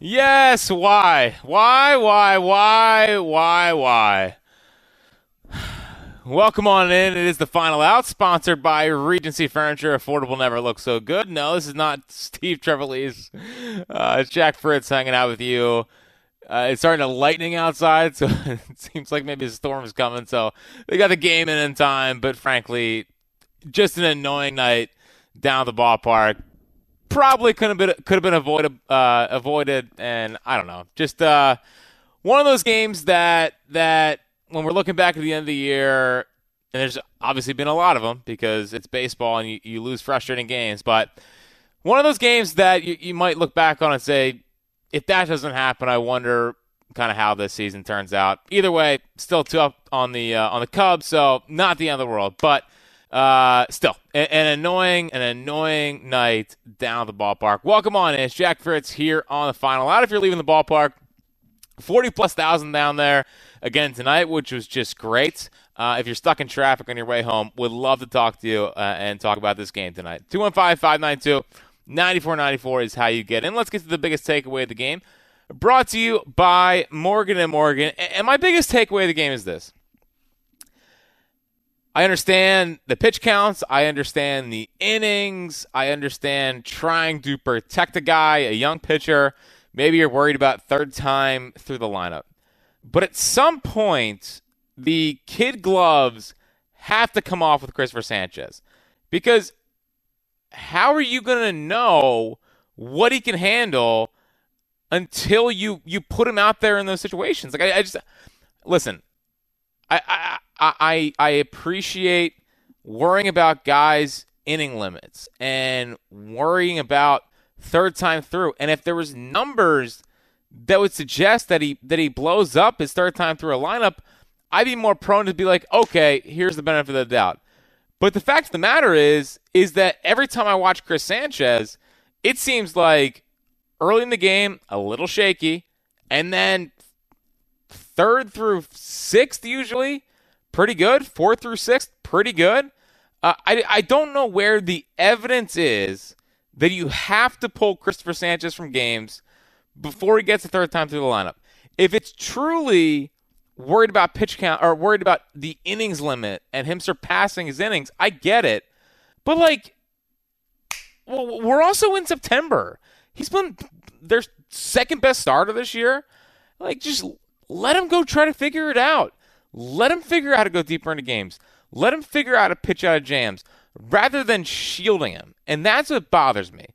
Yes, why? Why, why, why, why, why? Welcome on in. It is the final out, sponsored by Regency Furniture. Affordable never looks so good. No, this is not Steve Trevelise. Uh, it's Jack Fritz hanging out with you. Uh, it's starting to lightning outside, so it seems like maybe a storm is coming. So they got the game in in time, but frankly, just an annoying night down the ballpark probably could have been could have been avoided uh, avoided, and I don't know, just uh, one of those games that that when we're looking back at the end of the year, and there's obviously been a lot of them because it's baseball and you, you lose frustrating games, but one of those games that you, you might look back on and say, if that doesn't happen, I wonder kind of how this season turns out. Either way, still two up on the uh, on the Cubs, so not the end of the world, but uh, still, an, an, annoying, an annoying night down at the ballpark. Welcome on. It's Jack Fritz here on the final out. If you're leaving the ballpark, 40 plus thousand down there again tonight, which was just great. Uh, if you're stuck in traffic on your way home, would love to talk to you uh, and talk about this game tonight. 215 592 9494 is how you get in. Let's get to the biggest takeaway of the game. Brought to you by Morgan and Morgan. And my biggest takeaway of the game is this I understand the pitch counts. I understand the innings. I understand trying to protect a guy, a young pitcher. Maybe you're worried about third time through the lineup. But at some point, the kid gloves have to come off with Christopher Sanchez. Because how are you going to know what he can handle until you, you put him out there in those situations? Like, I, I just, listen, I, I I I appreciate worrying about guys inning limits and worrying about third time through. And if there was numbers that would suggest that he that he blows up his third time through a lineup, I'd be more prone to be like, okay, here's the benefit of the doubt. But the fact of the matter is, is that every time I watch Chris Sanchez, it seems like early in the game a little shaky, and then third through sixth usually pretty good. Fourth through sixth, pretty good. Uh, I, I don't know where the evidence is that you have to pull Christopher Sanchez from games before he gets the third time through the lineup. If it's truly worried about pitch count or worried about the innings limit and him surpassing his innings, I get it. But like, well, we're also in September. He's been their second best starter this year. Like, just let him go try to figure it out. Let him figure out how to go deeper into games. Let him figure out how to pitch out of jams rather than shielding him. And that's what bothers me.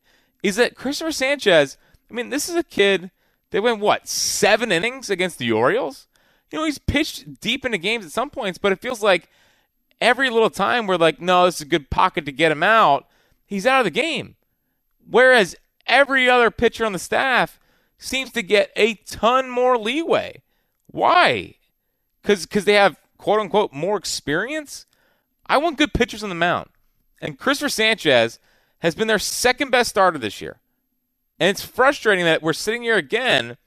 Is that Christopher Sanchez, I mean, this is a kid they went what, seven innings against the Orioles? You know, he's pitched deep into games at some points, but it feels like every little time we're like, no, this is a good pocket to get him out, he's out of the game. Whereas every other pitcher on the staff seems to get a ton more leeway. Why? Because because they have quote unquote more experience. I want good pitchers on the mound, and Christopher Sanchez has been their second best starter this year, and it's frustrating that we're sitting here again.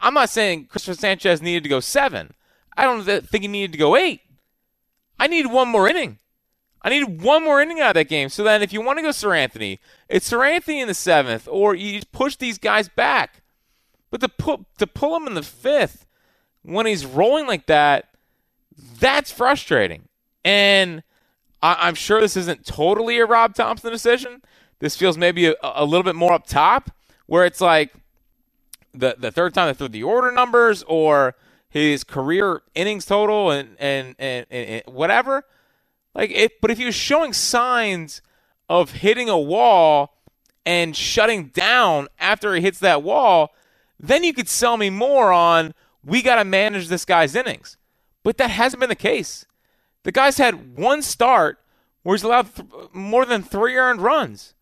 I'm not saying Christopher Sanchez needed to go seven. I don't think he needed to go eight. I need one more inning. I need one more inning out of that game. So then, if you want to go Seranthony, it's Seranthony in the seventh, or you push these guys back. But to put to pull them in the fifth when he's rolling like that, that's frustrating. And I- am sure this isn't totally a Rob Thomson decision. This feels maybe a, a little bit more up top, where it's like the the third time they threw the order numbers or his career innings total and and, and, and whatever. Like but if he was showing signs of hitting a wall and shutting down after he hits that wall, then you could sell me more on we got to manage this guy's innings. But that hasn't been the case. The guy's had one start where he's allowed th- more than three earned runs.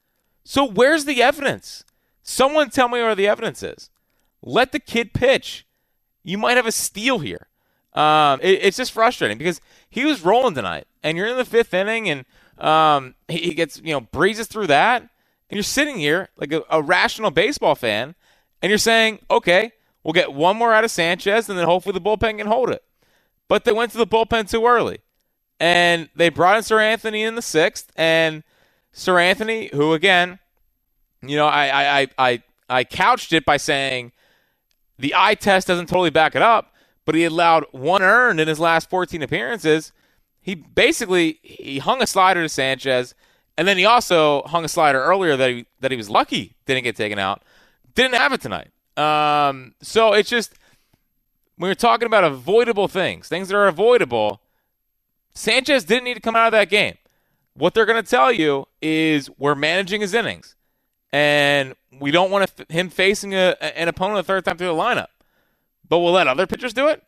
So where's the evidence? Someone tell me where the evidence is. Let the kid pitch. You might have a steal here. Um, it, it's just frustrating because he was rolling tonight, and you're in the fifth inning, and um, he, he, gets you know breezes through that, and you're sitting here like a, a rational baseball fan, and you're saying, okay, we'll get one more out of Sanchez, and then hopefully the bullpen can hold it. But they went to the bullpen too early, and they brought in Seranthony in the sixth, and Seranthony, who again, you know, I I I I couched it by saying the eye test doesn't totally back it up, but he allowed one earned in his last 14 appearances. He basically he hung a slider to Sanchez, and then he also hung a slider earlier that he that he was lucky didn't get taken out. Didn't have it tonight. Um, so it's just when you're talking about avoidable things, things that are avoidable. Sanchez didn't need to come out of that game. What they're going to tell you is we're managing his innings, and we don't want him facing a, an opponent the third time through the lineup. But we'll let other pitchers do it.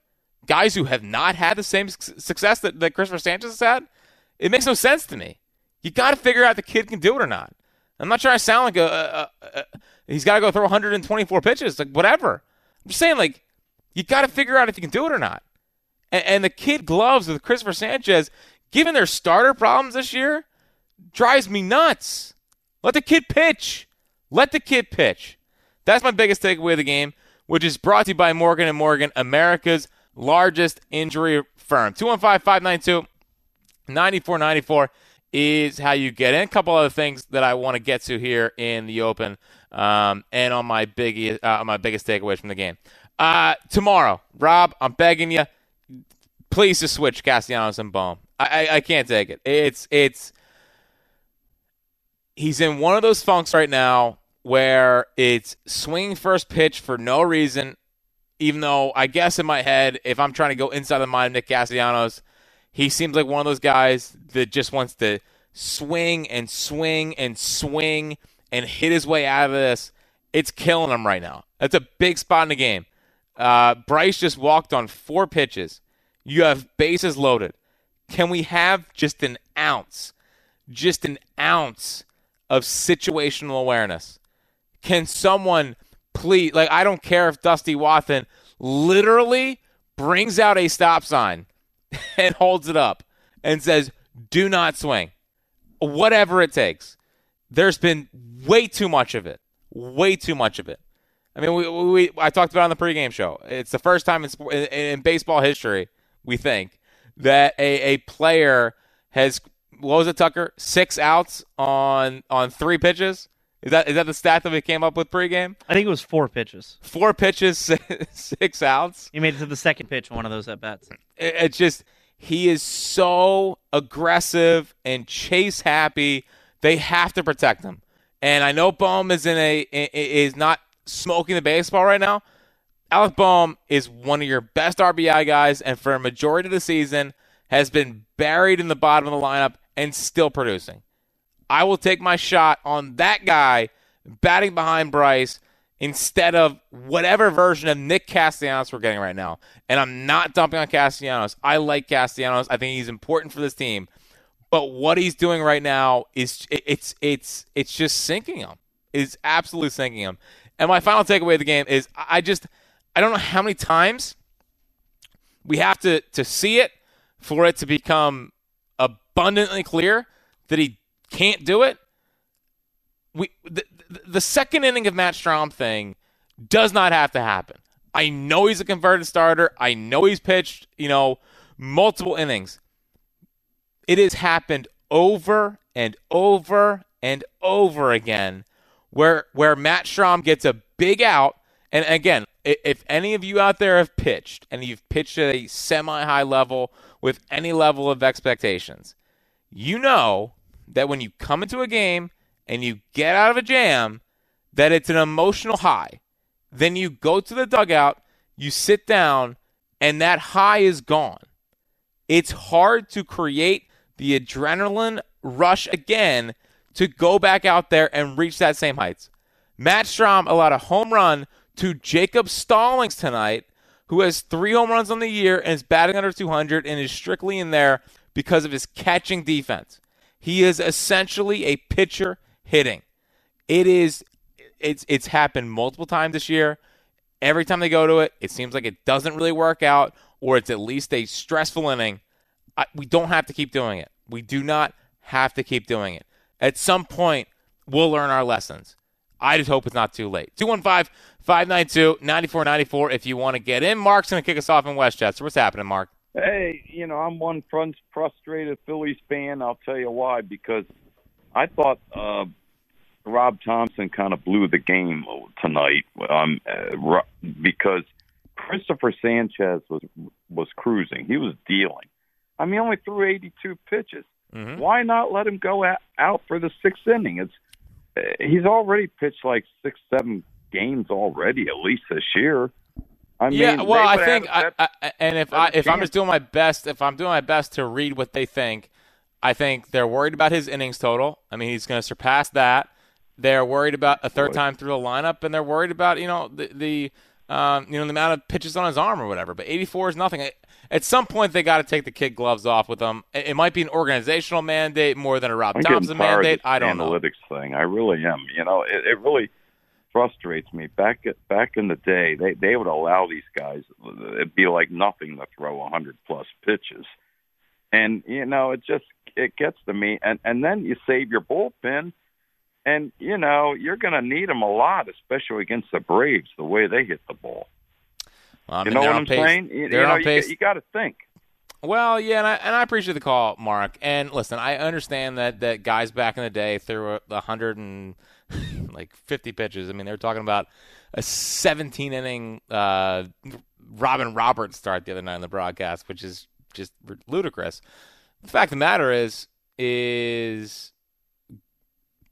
Guys who have not had the same success that, that Christopher Sanchez has had. It makes no sense to me. You got to figure out the kid can do it or not. I'm not trying to sound like a, a, a he's got to go throw 124 pitches, like whatever. I'm just saying, like you got to figure out if you can do it or not. And, and the kid gloves with Christopher Sanchez, given their starter problems this year, drives me nuts. Let the kid pitch. Let the kid pitch. That's my biggest takeaway of the game which is brought to you by Morgan & Morgan, America's largest injury firm. 215-592-9494 is how you get in. A couple other things that I want to get to here in the open um, and on my, big, uh, my biggest takeaways from the game. Uh, tomorrow, Rob, I'm begging you, please just switch Castellanos and Bohm. I, I, I can't take it. It's it's he's in one of those funks right now where it's swinging first pitch for no reason, even though I guess in my head, if I'm trying to go inside the mind of Nick Castellanos, he seems like one of those guys that just wants to swing and swing and swing and hit his way out of this. It's killing him right now. That's a big spot in the game. Uh, Bryce just walked on four pitches. You have bases loaded. Can we have just an ounce, just an ounce of situational awareness? Can someone please, like, I don't care if Dusty Wathan literally brings out a stop sign and holds it up and says, do not swing, whatever it takes. There's been way too much of it. Way too much of it. I mean, we, we I talked about on the pregame show. It's the first time in, in, in baseball history, we think, that a, a player has what was it, Tucker? Six outs on on three pitches. Is that is that the stat that we came up with pregame? I think it was four pitches. Four pitches, six outs. He made it to the second pitch in one of those at bats. It's just he is so aggressive and chase happy. They have to protect him. And I know Bohm is in a is not smoking the baseball right now. Alec Bohm is one of your best RBI guys, and for a majority of the season has been buried in the bottom of the lineup and still producing. I will take my shot on that guy batting behind Bryce instead of whatever version of Nick Castellanos we're getting right now. And I'm not dumping on Castellanos. I like Castellanos. I think he's important for this team. But what he's doing right now is it's it's it's just sinking him. It's absolutely sinking him. And my final takeaway of the game is I just I don't know how many times we have to to see it for it to become abundantly clear that he can't do it. We the, the second inning of Matt Strahm thing does not have to happen. I know he's a converted starter. I know he's pitched, you know, multiple innings. It has happened over and over and over again where where Matt Strahm gets a big out and again, if any of you out there have pitched and you've pitched at a semi-high level with any level of expectations, you know that when you come into a game and you get out of a jam, that it's an emotional high. Then you go to the dugout, you sit down, and that high is gone. It's hard to create the adrenaline rush again to go back out there and reach that same heights. Matt Strahm allowed a home run to Jacob Stallings tonight, who has three home runs on the year and is batting under 200 and is strictly in there because of his catching defense. He is essentially a pitcher hitting. It is it's it's happened multiple times this year. Every time they go to it, it seems like it doesn't really work out, or it's at least a stressful inning. I, we don't have to keep doing it. We do not have to keep doing it. At some point, we'll learn our lessons. I just hope it's not too late. 215 592 9494 if you want to get in. Mark's going to kick us off in Westchester. What's happening, Mark? Hey, you know, I'm one frustrated Phillies fan. I'll tell you why. Because I thought uh, Rob Thomson kind of blew the game tonight. Um, uh, because Christopher Sanchez was was cruising. He was dealing. I mean, he only threw 82 pitches. Mm-hmm. Why not let him go out for the sixth inning? It's uh, he's already pitched like six, seven games already, at least this year. I mean, yeah, well, I think, I, I, and if I if I'm just doing my best, if I'm doing my best to read what they think, I think they're worried about his innings total. I mean, he's going to surpass that. They're worried about a third time through the lineup, and they're worried about you know the the um, you know the amount of pitches on his arm or whatever. But 84 is nothing. At some point, they got to take the kid gloves off with him. It might be an organizational mandate more than a Rob I'm Thomson mandate. I don't know. analytics know. thing. I really am. You know, it, it really frustrates me. Back back in the day, they they would allow these guys. It'd be like nothing to throw a hundred plus pitches, and you know it just it gets to me. And and then you save your bullpen, and you know you're going to need them a lot, especially against the Braves, the way they hit the ball. Well, I mean, you know what I'm pace. saying? You, they're you know, on pace. you, you got to think. Well, yeah, and I, and I appreciate the call, Mark. And listen, I understand that, that guys back in the day threw a, a hundred and like 50 pitches. I mean, they were talking about a 17 inning uh, Robin Roberts start the other night on the broadcast, which is just ludicrous. The fact of the matter is, is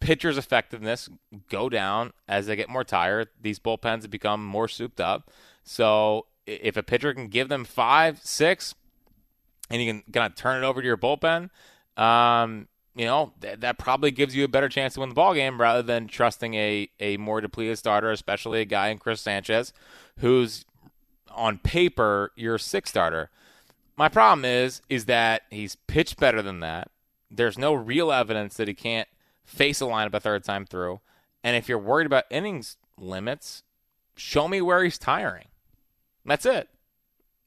pitchers' effectiveness go down as they get more tired. These bullpens become more souped up. So if a pitcher can give them five, six, and you can kind of turn it over to your bullpen, um, you know, th- that probably gives you a better chance to win the ball game rather than trusting a, a more depleted starter, especially a guy in Chris Sanchez, who's on paper your sixth starter. My problem is is that he's pitched better than that. There's no real evidence that he can't face a lineup a third time through. And if you're worried about innings limits, show me where he's tiring. That's it.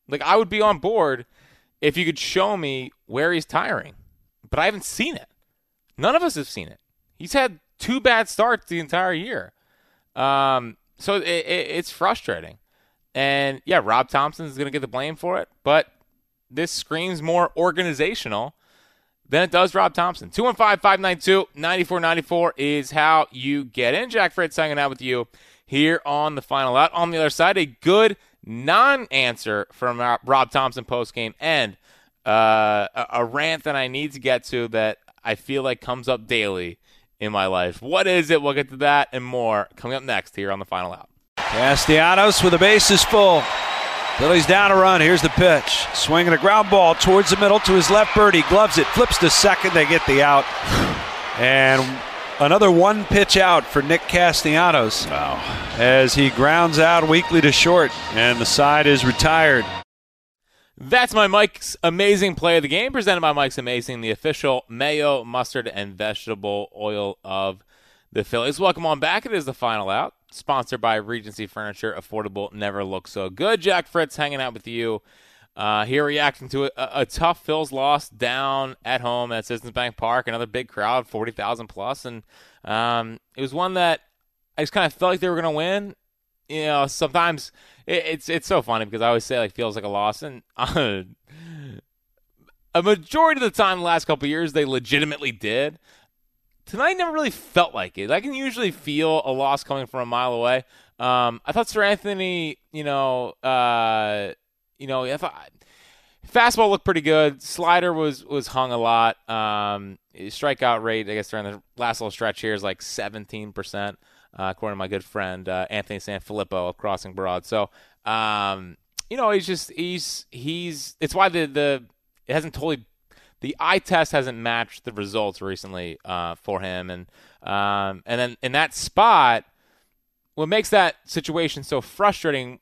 Like I would be on board if you could show me where he's tiring. But I haven't seen it. None of us have seen it. He's had two bad starts the entire year. Um, so it, it, it's frustrating. And yeah, Rob Thomson is going to get the blame for it, but this screams more organizational than it does Rob Thomson. 215 592 9494 is how you get in. Jack Fritz hanging out with you here on the final out. On the other side, a good non answer from Rob Thomson post game and uh, a, a rant that I need to get to that I feel like comes up daily in my life. What is it? We'll get to that and more coming up next here on the final out. Castellanos with the bases full. Phillies down a run. Here's the pitch. Swinging a ground ball towards the middle to his left bird. He gloves it, flips to second. They get the out. And another one pitch out for Nick Castellanos. Wow. As he grounds out weakly to short, and the side is retired. That's my Mike's Amazing Play of the Game, presented by Mike's Amazing, the official mayo, mustard, and vegetable oil of the Phillies. Welcome on back. It is the final out, sponsored by Regency Furniture. Affordable, never looks so good. Jack Fritz hanging out with you uh, here, reacting to a, a, tough Phil's loss down at home at Citizens Bank Park. Another big crowd, forty thousand plus, and um, it was one that I just kind of felt like they were going to win. You know, sometimes it, it's it's so funny because I always say like feels like a loss, and uh, a majority of the time, the last couple years, they legitimately did. Tonight never really felt like it. I can usually feel a loss coming from a mile away. Um, I thought Seranthony, you know, uh, you know, I thought fastball looked pretty good. Slider was was hung a lot. Um, strikeout rate, I guess, during the last little stretch here is like 17 percent uh, according to my good friend uh, Anthony Sanfilippo of Crossing Broad. So, um, you know, he's just he's he's it's why the the it hasn't totally the eye test hasn't matched the results recently uh, for him, and um, and then in that spot, what makes that situation so frustrating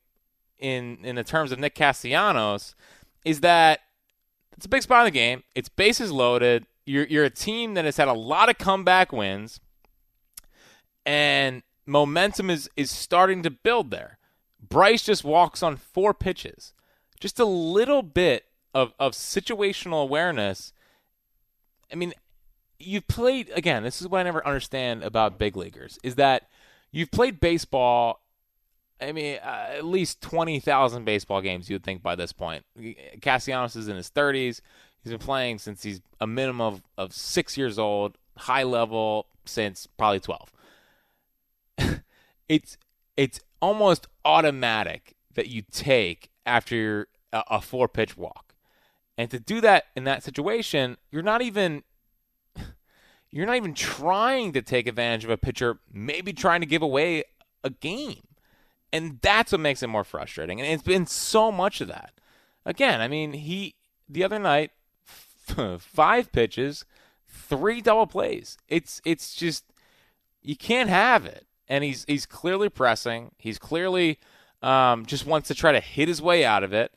in in the terms of Nick Castellanos is that it's a big spot in the game. It's bases loaded. You're you're a team that has had a lot of comeback wins and momentum is is starting to build there. Bryce just walks on four pitches. Just a little bit of, of situational awareness. I mean, you've played again, this is what I never understand about big leaguers is that you've played baseball I mean, uh, at least 20,000 baseball games, you would think by this point. Castellanos is in his 30s. He's been playing since he's a minimum of, of six years old, high level since probably 12. it's, it's almost automatic that you take after a, uh, a four pitch walk. And to do that in that situation, you're not even you're not even trying to take advantage of a pitcher maybe trying to give away a game. And that's what makes it more frustrating. And it's been so much of that. Again, I mean, he the other night five pitches, three double plays. It's it's just you can't have it. And he's he's clearly pressing. He's clearly um, just wants to try to hit his way out of it.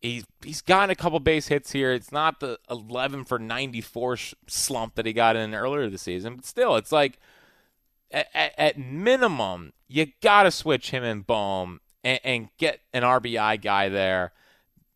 He's he's gotten a couple base hits here. It's not the 11 for 94 slump that he got in earlier this season, but still, it's like at, at minimum, you got to switch him and Bohm and, and get an RBI guy there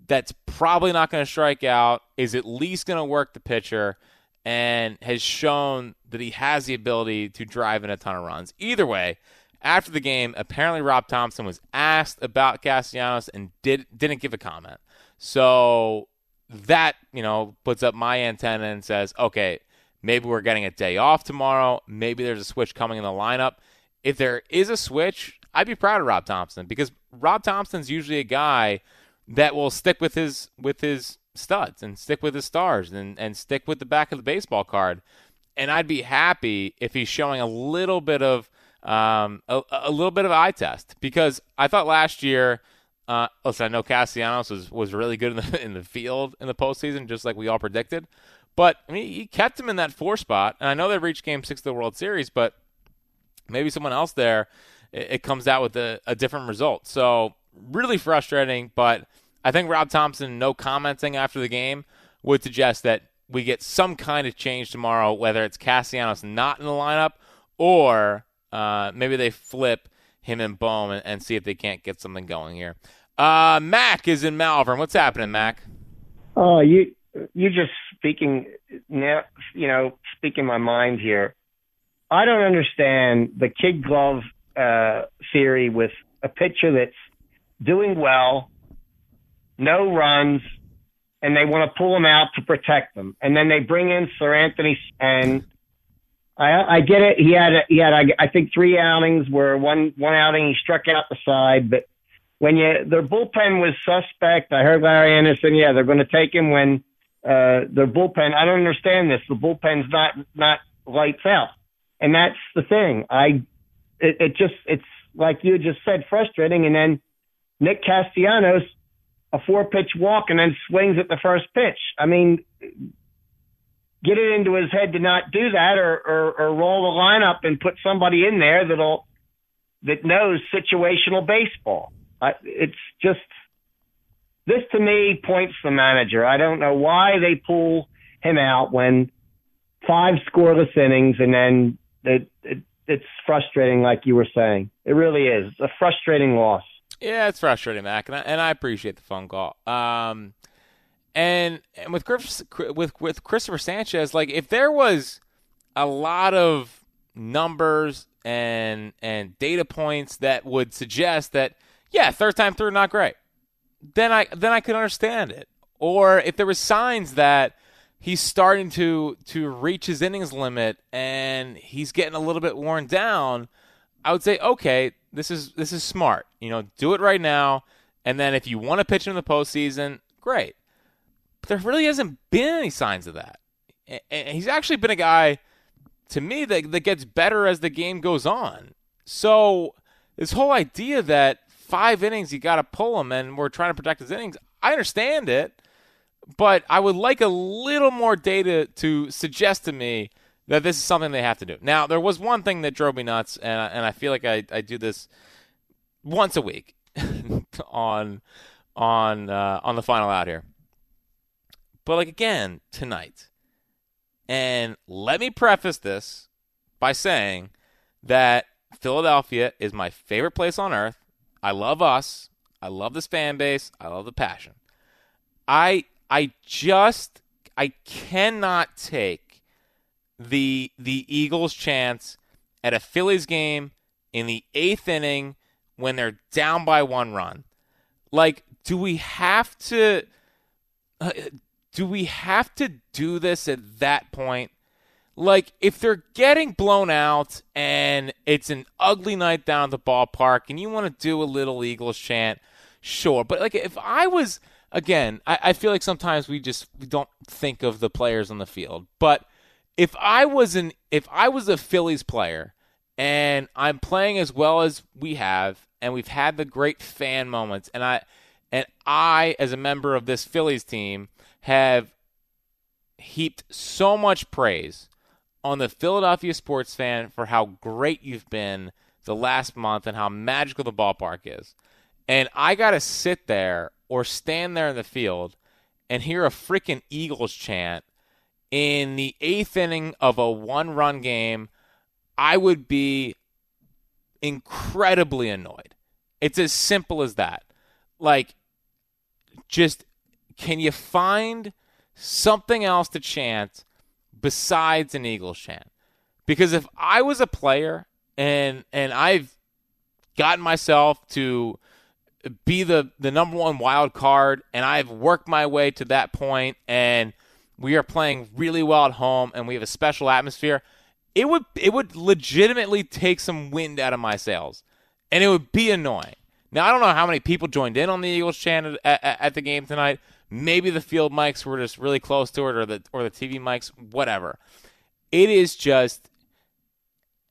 that's probably not going to strike out, is at least going to work the pitcher, and has shown that he has the ability to drive in a ton of runs. Either way, after the game, apparently Rob Thomson was asked about Castellanos and did didn't give a comment. So that you know puts up my antenna and says, okay, maybe we're getting a day off tomorrow. Maybe there's a switch coming in the lineup if there is a switch, I'd be proud of Rob Thomson because Rob Thomson's usually a guy that will stick with his with his studs and stick with his stars and, and stick with the back of the baseball card. And I'd be happy if he's showing a little bit of um, a, a little bit of eye test because I thought last year. Uh, listen, I know Castellanos was, was really good in the in the field in the postseason, just like we all predicted. But I mean, he kept him in that four spot, and I know they reached Game Six of the World Series, but maybe someone else there, it, it comes out with a, a different result. So really frustrating, but I think Rob Thomson, no commenting after the game, would suggest that we get some kind of change tomorrow, whether it's Castellanos not in the lineup or uh, maybe they flip him and Bohm and, and, see if they can't get something going here. Uh, Mac is in Malvern. What's happening, Mac? Oh, you you just speaking now. You know, speaking my mind here. I don't understand the kid glove uh, theory with a pitcher that's doing well, no runs, and they want to pull him out to protect them, and then they bring in Seranthony and. I, I get it. He had a, he had I, I think three outings where one one outing he struck out the side, but when you their bullpen was suspect. I heard Larry Andersen. Yeah, they're going to take him when uh, their bullpen. I don't understand this. The bullpen's not not lights out and that's the thing. I it, it just it's like you just said, frustrating. And then Nick Castellanos, a four pitch walk, and then swings at the first pitch. I mean, get it into his head to not do that, or or, or roll the lineup and put somebody in there that'll that knows situational baseball. I, it's just this to me points the manager. I don't know why they pull him out when five scoreless innings and then it, it it's frustrating, like you were saying. It really is it's a frustrating loss. Yeah, it's frustrating, Mac, and I, and I appreciate the phone call. Um, and and with Chris, with with Christopher Sanchez, like if there was a lot of numbers and and data points that would suggest that yeah, third time through not great, then I then I could understand it. Or if there was signs that he's starting to to reach his innings limit and he's getting a little bit worn down, I would say, okay, this is this is smart. You know, do it right now, and then if you want to pitch him in the postseason, great. But there really hasn't been any signs of that. And he's actually been a guy, to me, that that gets better as the game goes on. So this whole idea that five innings you got to pull him, and we're trying to protect his innings, I understand it but I would like a little more data to suggest to me that this is something they have to do. Now, there was one thing that drove me nuts, and I, and I feel like I, I do this once a week on on uh, on the final out here. But like again tonight, and let me preface this by saying that Philadelphia is my favorite place on earth. I love us. I love this fan base. I love the passion. I I just I cannot take the the Eagles chance at a Phillies game in the 8th inning when they're down by one run. Like do we have to uh, do we have to do this at that point? Like, if they're getting blown out and it's an ugly night down at the ballpark and you want to do a little Eagles chant, sure. But, like, if I was, again, I, I feel like sometimes we just we don't think of the players on the field. But if I was an, if I was a Phillies player and I'm playing as well as we have and we've had the great fan moments and I, and I, as a member of this Phillies team, have heaped so much praise on the Philadelphia sports fan for how great you've been the last month and how magical the ballpark is. And I got to sit there or stand there in the field and hear a freaking Eagles chant in the eighth inning of a one run game, I would be incredibly annoyed. It's as simple as that. Like, just can you find something else to chant besides an Eagles chant. Because if I was a player and and I've gotten myself to be the the number one wild card and I've worked my way to that point and we are playing really well at home and we have a special atmosphere, it would it would legitimately take some wind out of my sails. And it would be annoying. Now I don't know how many people joined in on the Eagles chant at, at, at the game tonight, Maybe the field mics were just really close to it, or the or the TV mics, whatever. It is just,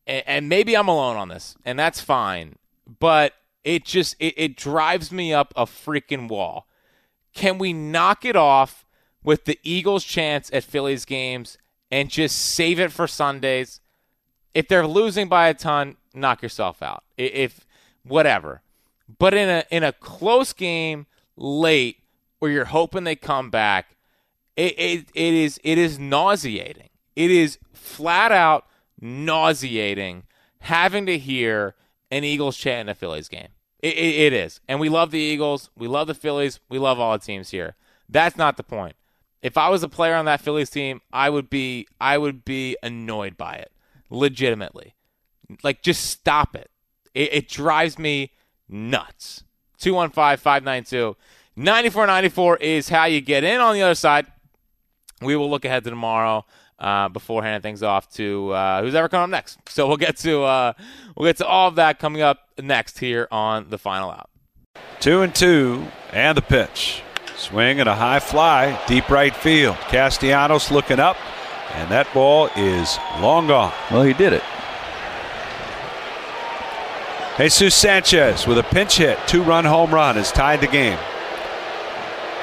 and maybe I'm alone on this, and that's fine. But it just it, it drives me up a freaking wall. Can we knock it off with the Eagles' chance at Phillies games and just save it for Sundays? If they're losing by a ton, knock yourself out. If whatever. But in a in a close game late, where you're hoping they come back, it, it, it is it is nauseating. It is flat out nauseating having to hear an Eagles chant in a Phillies game. It, it, it is, and we love the Eagles, we love the Phillies, we love all the teams here. That's not the point. If I was a player on that Phillies team, I would be I would be annoyed by it, legitimately. Like, just stop it. It, it drives me nuts. 215 592 9494 is how you get in on the other side. We will look ahead to tomorrow uh, before handing things off to uh, who's ever coming up next. So we'll get to uh, we'll get to all of that coming up next here on the final out. Two and two, and the pitch. Swing and a high fly, deep right field. Castellanos looking up, and that ball is long gone. Well, he did it. Jesus Sanchez with a pinch hit, two run home run has tied the game.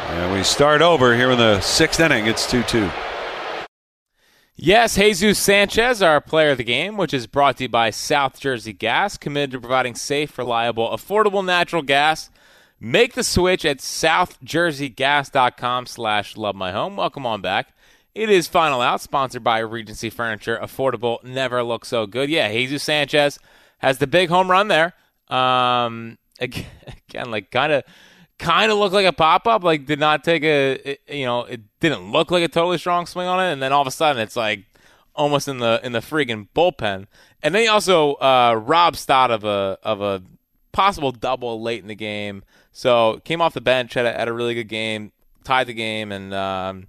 And we start over here in the sixth inning. It's 2 2. Yes, Jesus Sanchez, our player of the game, which is brought to you by South Jersey Gas, committed to providing safe, reliable, affordable natural gas. Make the switch at southjerseygas.com slash love my home. Welcome on back. It is Final Out, sponsored by Regency Furniture. Affordable, never looks so good. Yeah, Jesus Sanchez has the big home run there. Um, again, again like kind of – kind of looked like a pop up. Like did not take a you know it didn't look like a totally strong swing on it, and then all of a sudden it's like almost in the in the friggin' bullpen. And then he also uh, robbed Stott of a of a possible double late in the game. So came off the bench had a, had a really good game, tied the game, and um,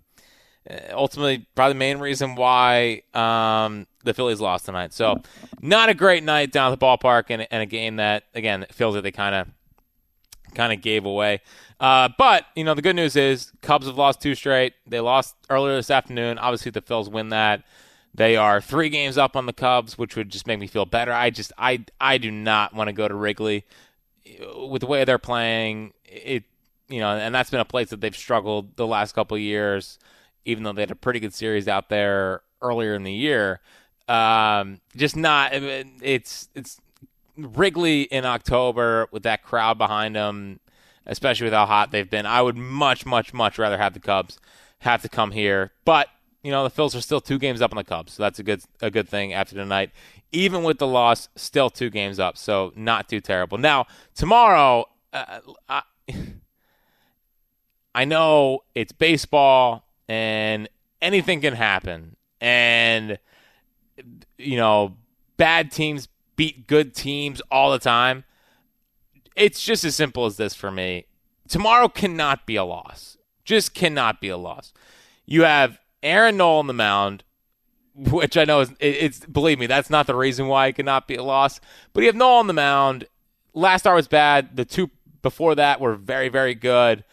ultimately probably the main reason why um, the Phillies lost tonight. So not a great night down at the ballpark, and, and a game that again feels like they kind of kind of gave away. Uh, but you know the good news is Cubs have lost two straight. They lost earlier this afternoon. Obviously the Phils win that. They are three games up on the Cubs, which would just make me feel better. I just I I do not want to go to Wrigley with the way they're playing. It you know, and that's been a place that they've struggled the last couple years, even though they had a pretty good series out there earlier in the year. Um, just not. It's it's Wrigley in October with that crowd behind them, especially with how hot they've been, I would much, much, much rather have the Cubs have to come here. But you know, the Phils are still two games up on the Cubs, so that's a good a good thing after tonight. Even with the loss, still two games up, so not too terrible. Now tomorrow, uh, I, I know it's baseball and anything can happen, and you know, bad teams beat good teams all the time. It's just as simple as this for me. Tomorrow cannot be a loss. Just cannot be a loss. You have Aaron Nola on the mound, which I know is it's believe me, that's not the reason why it cannot be a loss. But you have Nola on the mound. Last start was bad. The two before that were very, very good.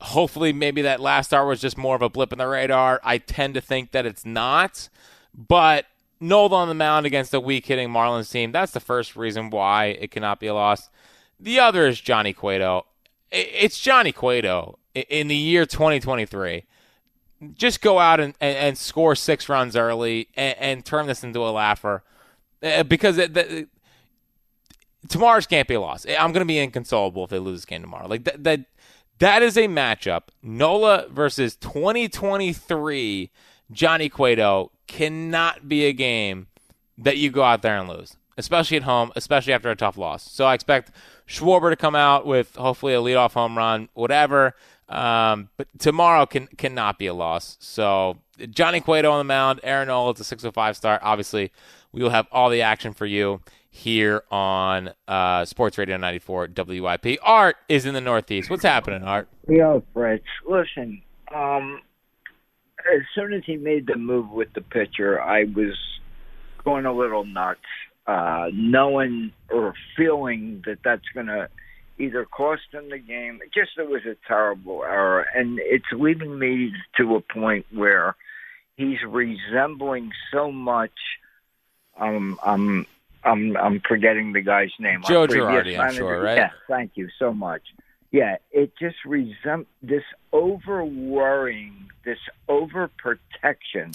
Hopefully, maybe that last start was just more of a blip in the radar. I tend to think that it's not. But Nola on the mound against a weak hitting Marlins team, that's the first reason why it cannot be a loss. The other is Johnny Cueto. It's Johnny Cueto in the year 2023 just go out and, and, and score six runs early and, and, turn this into a laugher uh, because it, the, tomorrow's can't be a loss. I'm going to be inconsolable if they lose this game tomorrow. Like that, that, that is a matchup. Nola versus 2023 Johnny Cueto cannot be a game that you go out there and lose, especially at home, especially after a tough loss. So I expect Schwarber to come out with hopefully a leadoff home run, whatever. Um, but tomorrow can cannot be a loss. So Johnny Cueto on the mound, Aaron Nola, it's a 605 start. Obviously, we will have all the action for you here on uh, Sports Radio 94 WIP. Art is in the Northeast. What's happening, Art? Yo, Fritz. Listen, um, as soon as he made the move with the pitcher, I was going a little nuts, uh, knowing or feeling that that's going to – either cost him the game. Just it was a terrible error, and it's leading me to a point where he's resembling so much. Um, I'm I'm I'm forgetting the guy's name. Joe Girardi, I'm sure, right? Yeah, thank you so much. Yeah, it just resem this over worrying, this over protection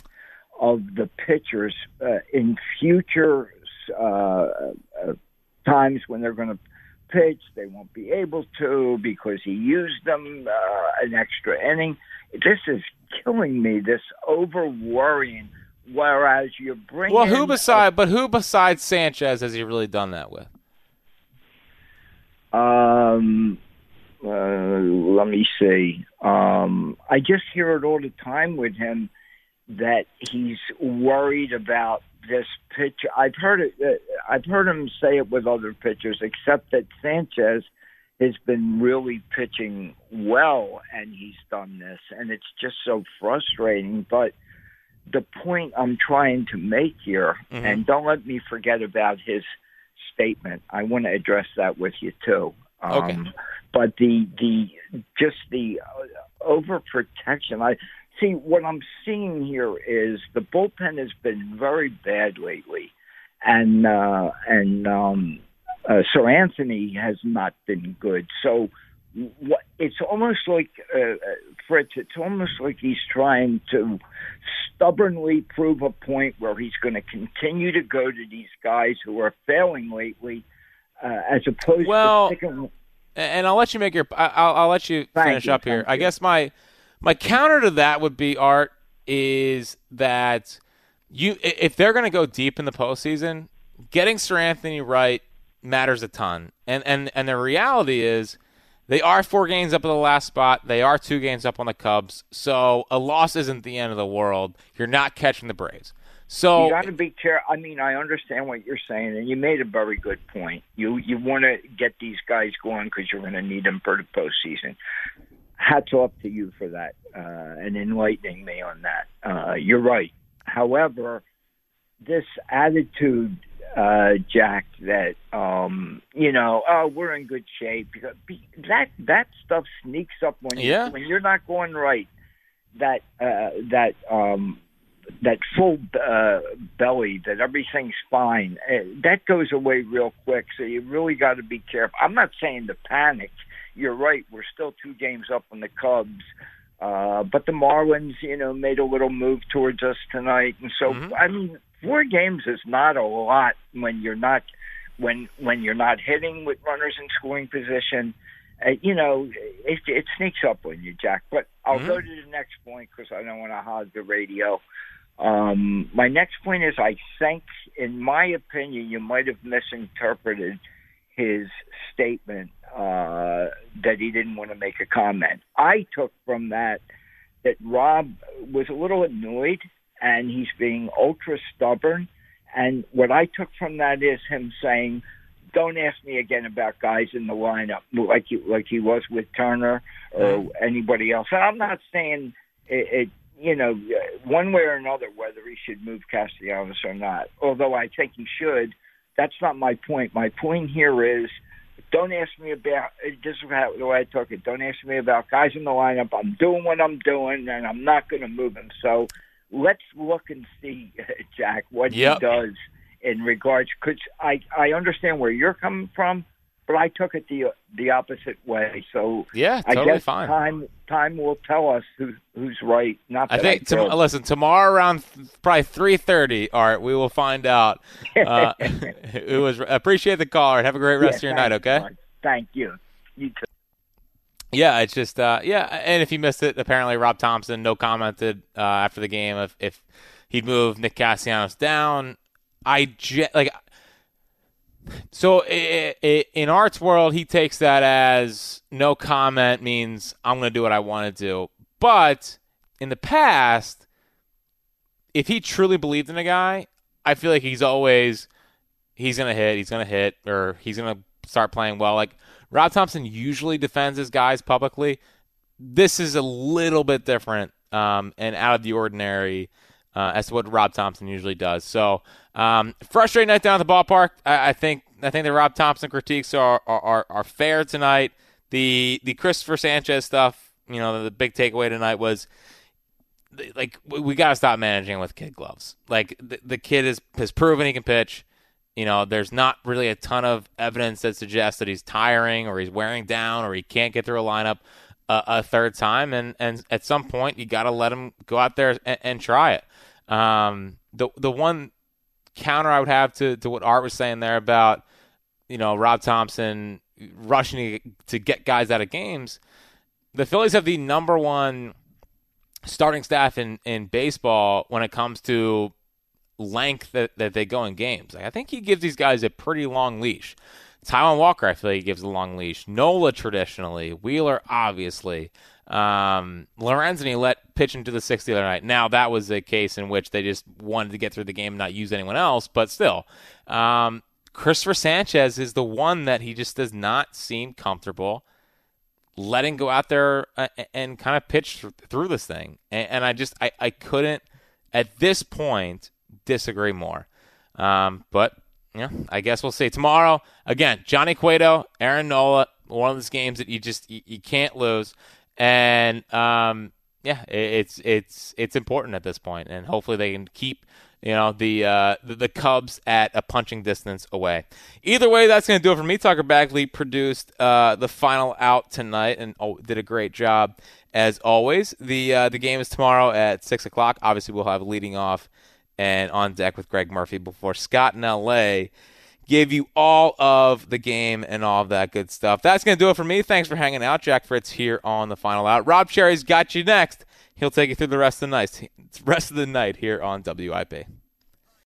of the pitchers uh, in future uh, uh, times when they're going to pitch. They won't be able to because he used them uh, an extra inning. This is killing me. This over worrying. Whereas you're bringing well, who beside, but who besides Sanchez has he really done that with? Um, uh, let me see. Um, I just hear it all the time with him that he's worried about this pitch. I've heard it. Uh, I've heard him say it with other pitchers, except that Sanchez has been really pitching well, and he's done this, and it's just so frustrating. But the point I'm trying to make here, mm-hmm. and don't let me forget about his statement. I want to address that with you too. Um, okay. But the the just the uh, overprotection. I see what I'm seeing here is the bullpen has been very bad lately, and uh, and um, uh, Seranthony has not been good. So what, it's almost like uh, uh, Fritz. It's almost like he's trying to stubbornly prove a point where he's going to continue to go to these guys who are failing lately, uh, as opposed well, to Well, And I'll let you make your. I'll, I'll let you finish you, up here. I guess my my counter to that would be Art is that you if they're going to go deep in the postseason, getting Seranthony right matters a ton. And and and the reality is they are four games up in the last spot. They are two games up on the Cubs. So a loss isn't the end of the world. You're not catching the Braves. So you got to be careful. I mean, I understand what you're saying, and you made a very good point. You you want to get these guys going because you're going to need them for the postseason hats off to you for that uh, and enlightening me on that. Uh, you're right. However, this attitude, uh, Jack, that um, you know, oh, we're in good shape. Because that that stuff sneaks up when you, when you're not going right. That uh, that um, that full uh, belly, that everything's fine. Uh, that goes away real quick. So you really got to be careful. I'm not saying to panic you're right. We're still two games up on the Cubs. Uh, but the Marlins, you know, made a little move towards us tonight, and so mm-hmm. I mean, four games is not a lot when you're not when when you're not hitting with runners in scoring position, uh, you know, it, it sneaks up on you, Jack. But I'll Mhm. go to the next point because I don't want to hog the radio. Um, my next point is I think, in my opinion, you might have misinterpreted his statement uh, that he didn't want to make a comment. I took from that that Rob was a little annoyed and he's being ultra stubborn. And what I took from that is him saying, "Don't ask me again about guys in the lineup like he, like he was with Turner or anybody else." And I'm not saying it, it you know, one way or another whether he should move Castellanos or not. Although I think he should. That's not my point. My point here is don't ask me about this is how, the way I took it. Don't ask me about guys in the lineup. I'm doing what I'm doing, and I'm not going to move him. So let's look and see, Jack, what Yep. he does in regards. Because I I understand where you're coming from, but I took it the the opposite way. So Yeah, I totally guess fine. time time will tell us who who's right. Not I think. tom- listen, tomorrow around th- probably three thirty. Art, we will find out. Uh, it was appreciate the call. Art. Have a great rest Yeah, of your night. Okay. Mark. Thank you. You too. Yeah, it's just uh, yeah. And if you missed it, apparently Rob Thomson no commented uh, after the game if if he'd move Nick Castellanos down. I ge- like so in Art's world, he takes that as no comment means I'm going to do what I want to do. But in the past, if he truly believed in a guy, I feel like he's always he's going to hit, he's going to hit, or he's going to start playing well. Like Rob Thomson usually defends his guys publicly. This is a little bit different um, and out of the ordinary uh, as to what Rob Thomson usually does. So um, frustrating night down at the ballpark. I, I think I think the Rob Thomson critiques are, are, are, fair tonight. The the Christopher Sanchez stuff, you know, the big takeaway tonight was like we- we got to stop managing with kid gloves. Like the, the kid has has proven he can pitch. You know, there's not really a ton of evidence that suggests that he's tiring or he's wearing down or he can't get through a lineup a, a third time. And and at some point, you got to let him go out there and, and try it. Um, the the one counter I would have to to what Art was saying there about you know Rob Thomson rushing to, get guys out of games. The Phillies have the number one starting staff in, in baseball when it comes to length that, that they go in games. Like, I think he gives these guys a pretty long leash. Taijuan Walker, I feel like he gives a long leash. Nola traditionally, Wheeler obviously. Um, Lorenzini let pitch into the sixth the other night. Now that was a case in which they just wanted to get through the game and not use anyone else, but still, um, Christopher Sanchez is the one that he just does not seem comfortable letting go out there uh, and kind of pitch th- through this thing. And, and I just I, I couldn't at this point disagree more. Um, but yeah, I guess we'll see tomorrow. Again, Johnny Cueto, Aaron Nola, one of those games that you just you, you can't lose. And um, yeah, it, it's it's it's important at this point, and hopefully they can keep you know the uh, the, the Cubs at a punching distance away. Either way, that's going to do it for me. Tucker Bagley produced uh, the final out tonight and oh, did a great job as always. The uh, the game is tomorrow at six o'clock. Obviously, we'll have leading off and on deck with Greg Murphy before Scott in L.A. give you all of the game and all of that good stuff. That's going to do it for me. Thanks for hanging out. Jack Fritz here on the final out. Rob Charry's got you next. He'll take you through the rest of the night. Rest of the night here on WIP.